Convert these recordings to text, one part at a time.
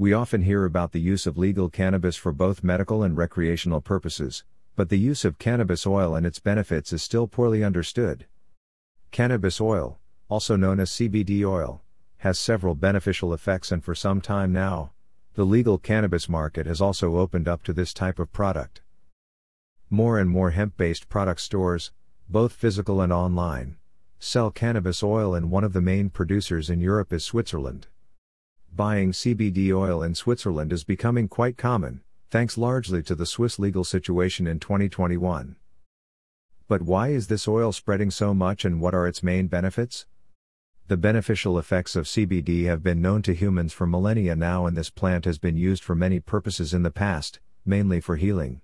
We often hear about the use of legal cannabis for both medical and recreational purposes, but the use of cannabis oil and its benefits is still poorly understood. Cannabis oil, also known as CBD oil, has several beneficial effects, and for some time now, the legal cannabis market has also opened up to this type of product. More and more hemp based product stores, both physical and online, sell cannabis oil, and one of the main producers in Europe is Switzerland. Buying CBD oil in Switzerland is becoming quite common, thanks largely to the Swiss legal situation in 2021. But why is this oil spreading so much and what are its main benefits? The beneficial effects of CBD have been known to humans for millennia now, and this plant has been used for many purposes in the past, mainly for healing.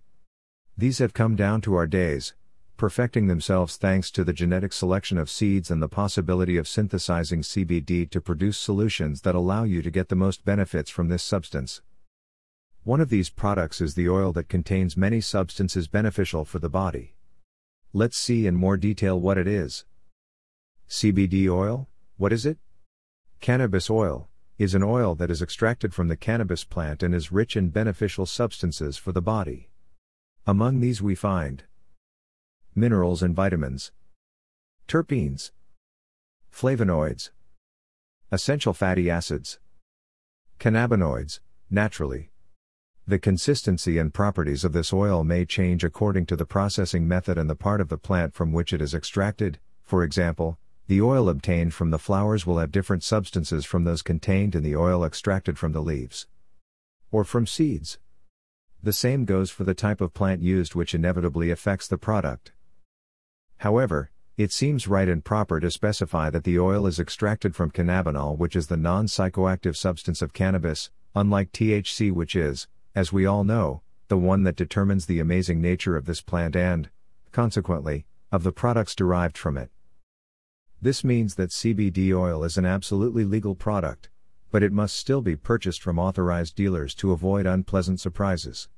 These have come down to our days, perfecting themselves thanks to the genetic selection of seeds and the possibility of synthesizing CBD to produce solutions that allow you to get the most benefits from this substance. One of these products is the oil that contains many substances beneficial for the body. Let's see in more detail what it is. CBD oil, what is it? Cannabis oil is an oil that is extracted from the cannabis plant and is rich in beneficial substances for the body. Among these we find minerals and vitamins, terpenes, flavonoids, essential fatty acids, cannabinoids, naturally. The consistency and properties of this oil may change according to the processing method and the part of the plant from which it is extracted. For example, the oil obtained from the flowers will have different substances from those contained in the oil extracted from the leaves or from seeds. The same goes for the type of plant used, which inevitably affects the product. However, it seems right and proper to specify that the oil is extracted from cannabinol, which is the non psychoactive substance of cannabis, unlike THC, which is, as we all know, the one that determines the amazing nature of this plant and, consequently, of the products derived from it. This means that CBD oil is an absolutely legal product, but it must still be purchased from authorized dealers to avoid unpleasant surprises.